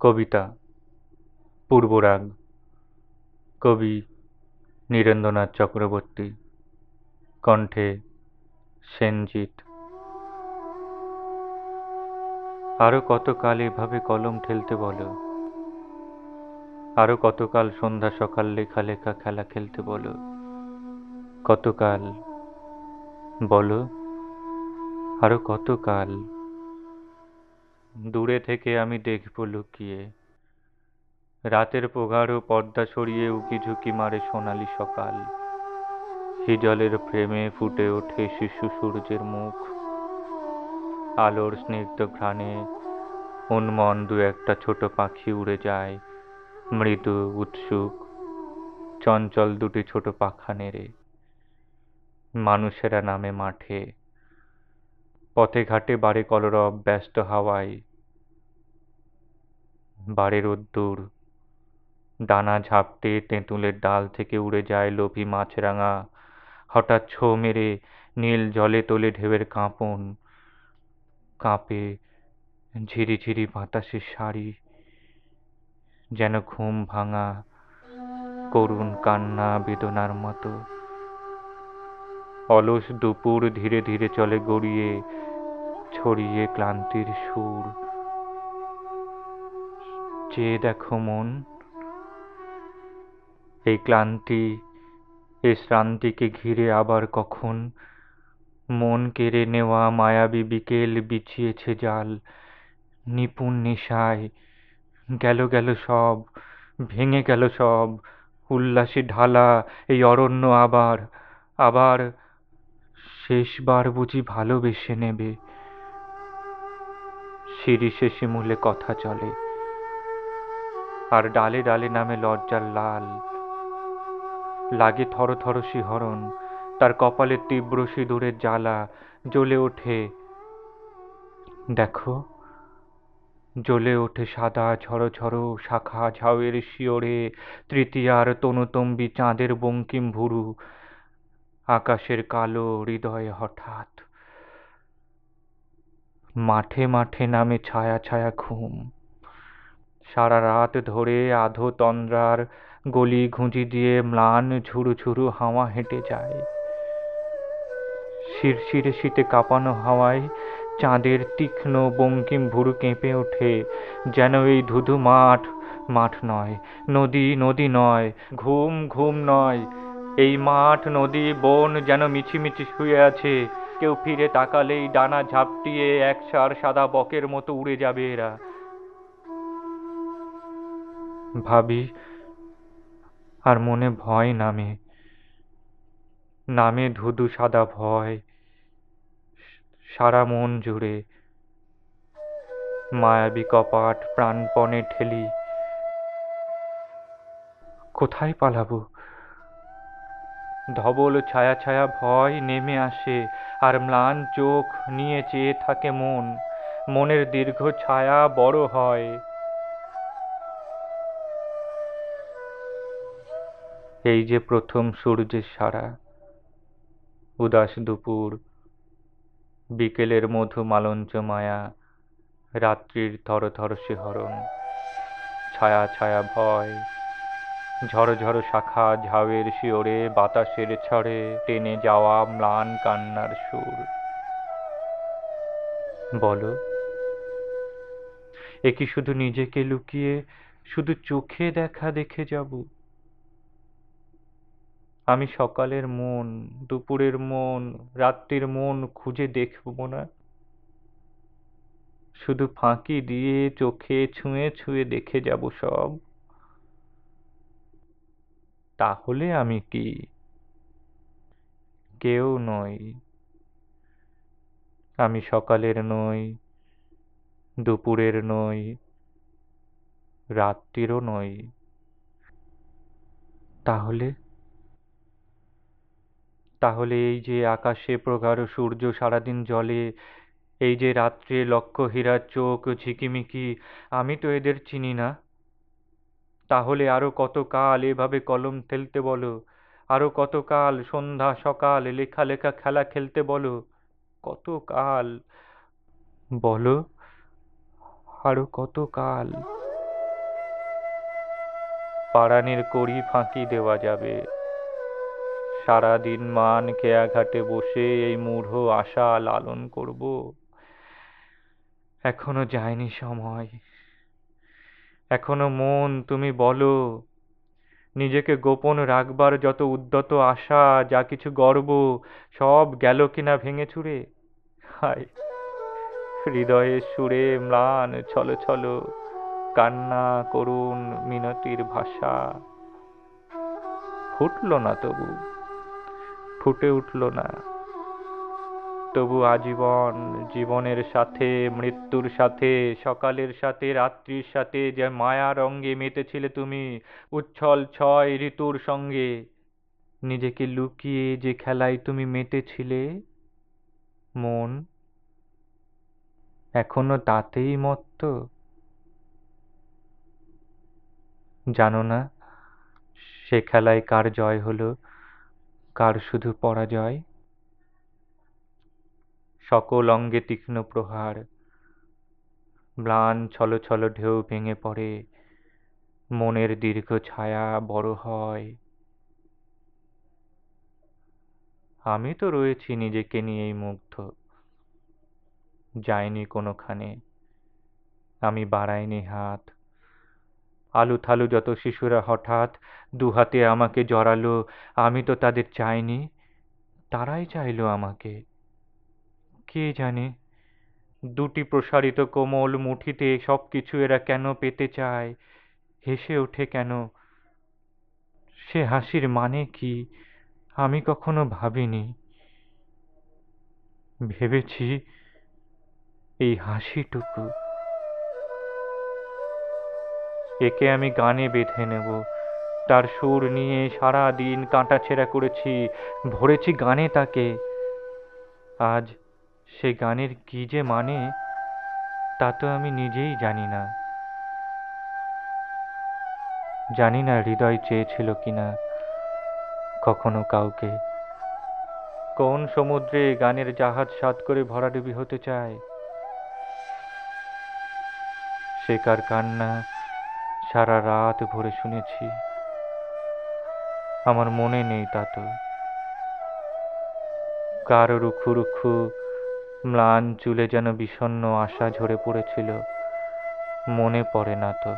কবিতা, পূর্বরাগ, কবি নীরেন্দ্রনাথ চক্রবর্তী, কণ্ঠে সেনজিৎ। আরও কতকাল এভাবে কলম ঠেলতে বলো? আরও কতকাল সন্ধ্যা সকাল লেখা লেখা খেলা খেলতে বলো? কতকাল বলো? আরও কতকাল দূরে থেকে আমি দেখব লুকিয়ে। রাতের প্রগাঢ় পর্দা সরিয়ে উকি ঝুঁকি মারে সোনালি সকাল। হিজলের প্রেমে ফুটে ওঠে শিশু সূর্যের মুখ। আলোর স্নিগ্ধ ঘ্রাণে উন্মন দু একটা ছোট পাখি উড়ে যায়। মৃদু, উৎসুক, চঞ্চল দুটি ছোট পাখা নেড়ে। মানুষেরা নামে মাঠে। পথে ঘাটে বাড়ে কলরব ব্যস্ত হাওয়ায়। বাড়ে রোদ্দুর। ডানা ঝাপটে তেঁতুলের ডাল থেকে উড়ে যায় লোভী মাছরাঙা। হঠাৎ ছো মেরে নীল জলে তোলে ঢেউয়ের কাঁপন। কাঁপে ঝিরিঝিরি বাতাসের শাড়ি যেন ঘুম ভাঙা করুণ কান্না বেদনার মতো। অলস দুপুর ধীরে ধীরে চলে গড়িয়ে ছড়িয়ে ক্লান্তির সুর। চেয়ে দেখো মন, এই ক্লান্তি এ শ্রান্তিকে ঘিরে আবার কখন মন কেড়ে নেওয়া মায়াবী বিকেল বিছিয়েছে জাল, নিপুণ নেশায় গেল গেল সব, ভেঙে গেল সব, উল্লাসে ঢালা এই অরণ্য আবার আবার শেষবার বুঝি ভালোবেসে নেবে। সিঁড়ি শেষে মূলে কথা চলে। আর ডালে ডালে নামে লজ্জার লাল। লাগে থর থর শিহরণ, তার কপালে তীব্র সিঁদুরের জ্বালা জ্বলে ওঠে। দেখো, জ্বলে ওঠে সাদা ঝড়ো ঝড়ো শাখা ঝাউয়ের শিওরে তৃতীয়ার তনুতম্বি চাঁদের বঙ্কিম ভুরু। আকাশের কালো হৃদয়ে হঠাৎ মাঠে মাঠে নামে ছায়া ছায়া ঘুম। সারা রাত ধরে আধো তন্দ্রার গলি ঘুঁজি দিয়ে ম্লান ঝুরু ঝুরু হাওয়া হেঁটে যায়। শিরশিরে শীতে কাঁপানো হাওয়ায় চাঁদের তীক্ষ্ণ বঙ্কিম ভুরু কেঁপে ওঠে, যেন এই ধুধু মাঠ মাঠ নয়, নদী নদী নয়, ঘুম ঘুম নয়। এই মাঠ, নদী, বন যেন মিছিমিছি শুয়ে আছে, কেউ ফিরে তাকালেই ডানা ঝাপটিয়ে একসার সাদা বকের মতো উড়ে যাবে এরা। ভাবি, আর মনে ভয় নামে। নামে ধুধু সাদা ভয়, সারা মন জুড়ে। মায়াবী কপাট প্রাণপণে ঠেলি। কোথায় পালাবো? ধবল ছায়া ছায়া ভয় নেমে আসে, আর ম্লান চোখ নিয়ে চেয়ে থাকে মন। মনের দীর্ঘ ছায়া বড় হয়। এই যে প্রথম সূর্যের সারা, উদাস দুপুর, বিকেলের মধু মালঞ্চ মায়া, রাত্রির থর থর শিহরণ, ছায়া ছায়া ভয়, ঝড় ঝড় শাখা ঝাউয়ের শিওরে, বাতাসের ছড়ে, টেনে যাওয়া ম্লান কান্নার সুর। বলো, এ শুধু নিজেকে লুকিয়ে, শুধু চোখে দেখা দেখে যাব? আমি সকালের মন, দুপুরের মন, রাত্রির মন খুঁজে দেখব না। শুধু ফাঁকি দিয়ে চোখে ছুঁয়ে ছুঁয়ে দেখে যাব সব। তাহলে আমি কি? কেউ নই। আমি সকালের নই, দুপুরের নই, রাত্রিরও নই। তাহলে? তাহলে এই যে আকাশে প্রগাঢ় সূর্য, সারাদিন জলে, এই যে রাত্রে লক্ষ হীরার চোখ ঝিকিমিকি, আমি তো এদের চিনি না। তাহলে আরও কতকাল এভাবে কলম ঠেলতে বলো? আরও কতকাল সন্ধ্যা সকাল লেখা লেখা খেলা খেলতে বলো? কতকাল বলো, আরও কতকাল পাড়ানির কড়ি ফাঁকি দেওয়া যাবে। সারাদিন মান খেয়া ঘাটে বসে এই মূঢ় আশা লালন করব। এখনও যায়নি সময়। এখনও মন, তুমি বলো, নিজেকে গোপন রাখবার যত উদ্যত আশা, যা কিছু গর্ব, সব গেল কিনা ভেঙে চুরে? হায় হৃদয়ের সুরে ম্লান ছলো ছলো, কান্না করুণ মিনতির ভাষা। ফুটল না তবু। ফুটে উঠল না। তবু আজীবন জীবনের সাথে, মৃত্যুর সাথে, সকালের সাথে, রাত্রির সাথে যে মায়া রঙ্গে মেতেছিলে তুমি, উচ্ছল ছয় ঋতুর সঙ্গে, নিজেকে লুকিয়ে যে খেলায় তুমি মেতেছিলে, মন এখনও তাতেই মত্ত? জানো না, সে খেলায় কার জয় হলো? কার শুধু পরাজয়? সকল অঙ্গে তীক্ষ্ণ প্রহার, ম্লান ছল ছল ঢেউ ভেঙে পড়ে, মনের দীর্ঘ ছায়া বড় হয়। আমি তো রয়েছি নিজেকে নিয়েই মুগ্ধ। যাইনি কোনোখানে। আমি বাড়াইনি হাত। আলু থালু যত শিশুরা হঠাৎ দুহাতে আমাকে জড়ালো, আমি তো তাদের চাইনি, তারাই চাইলো আমাকে। কে জানে? দুটি প্রসারিত কোমল মুঠিতে সব কিছু এরা কেন পেতে চায়? হেসে ওঠে কেন? সে হাসির মানে কি? আমি কখনো ভাবিনি। ভেবেছি এই হাসিটুকু একে আমি গানে বেঁধে নেব। তার সুর নিয়ে সারা দিন কাঁটাছেঁড়া করেছি, ভরেছি গানে তাকে। আজ সে গানের কী যে মানে তা তো আমি নিজেই জানি না। জানি না হৃদয় চেয়েছিল কিনা, কখনো কাউকে। কোন সমুদ্রে গানের জাহাজ সাত করে ভরাডুবি হতে চায়? সে কার কান্না সারা রাত ভরে শুনেছি। আমার মনে নেই তা তো। কার রুখু রুখু ম্লান চুলে যেন বিষণ্ণ আশা ঝরে পড়েছিল, মনে পড়ে না তো।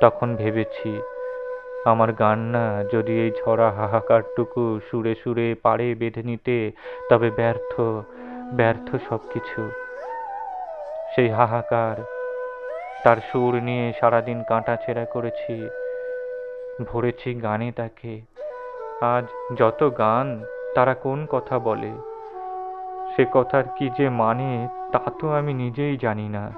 তখন ভেবেছি, আমার গান না যদি এই ঝরা হাহাকারটুকু সুরে সুরে পাড়ে বেঁধে নিতে, তবে ব্যর্থ ব্যর্থ সব কিছু সেই হাহাকার তার সুর নিয়ে সারাদিন কাঁটা ছেঁড়া করেছি। ভরেছি গানে তাকে। আজ যত গান, তারা কোন কথা বলে? সে কথার কি যে মানে তা তো আমি নিজেই জানি না।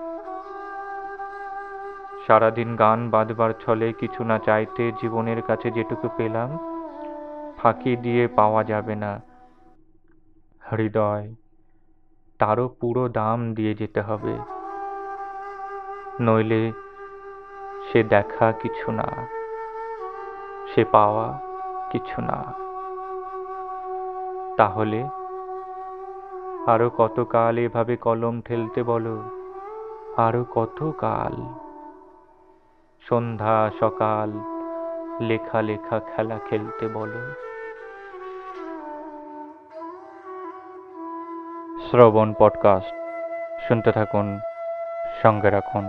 সারাদিন গান বাঁধবার ছলে কিছু না চাইতে জীবনের কাছে যেটুকু পেলাম, ফাঁকি দিয়ে পাওয়া যাবে না। হৃদয়, তারও পুরো দাম দিয়ে যেতে হবে। নইলে সে দেখা কিছু না, সে পাওয়া কিছু না। তাহলে আরও কত কাল এভাবে কলম ঠেলতে বলো? আরও কত কাল সন্ধ্যা, সকাল, লেখা লেখা, খেলা খেলতে বলো। শ্রবণ পডকাস্ট, শুনতে থাকুন সঙ্গে রাখুন।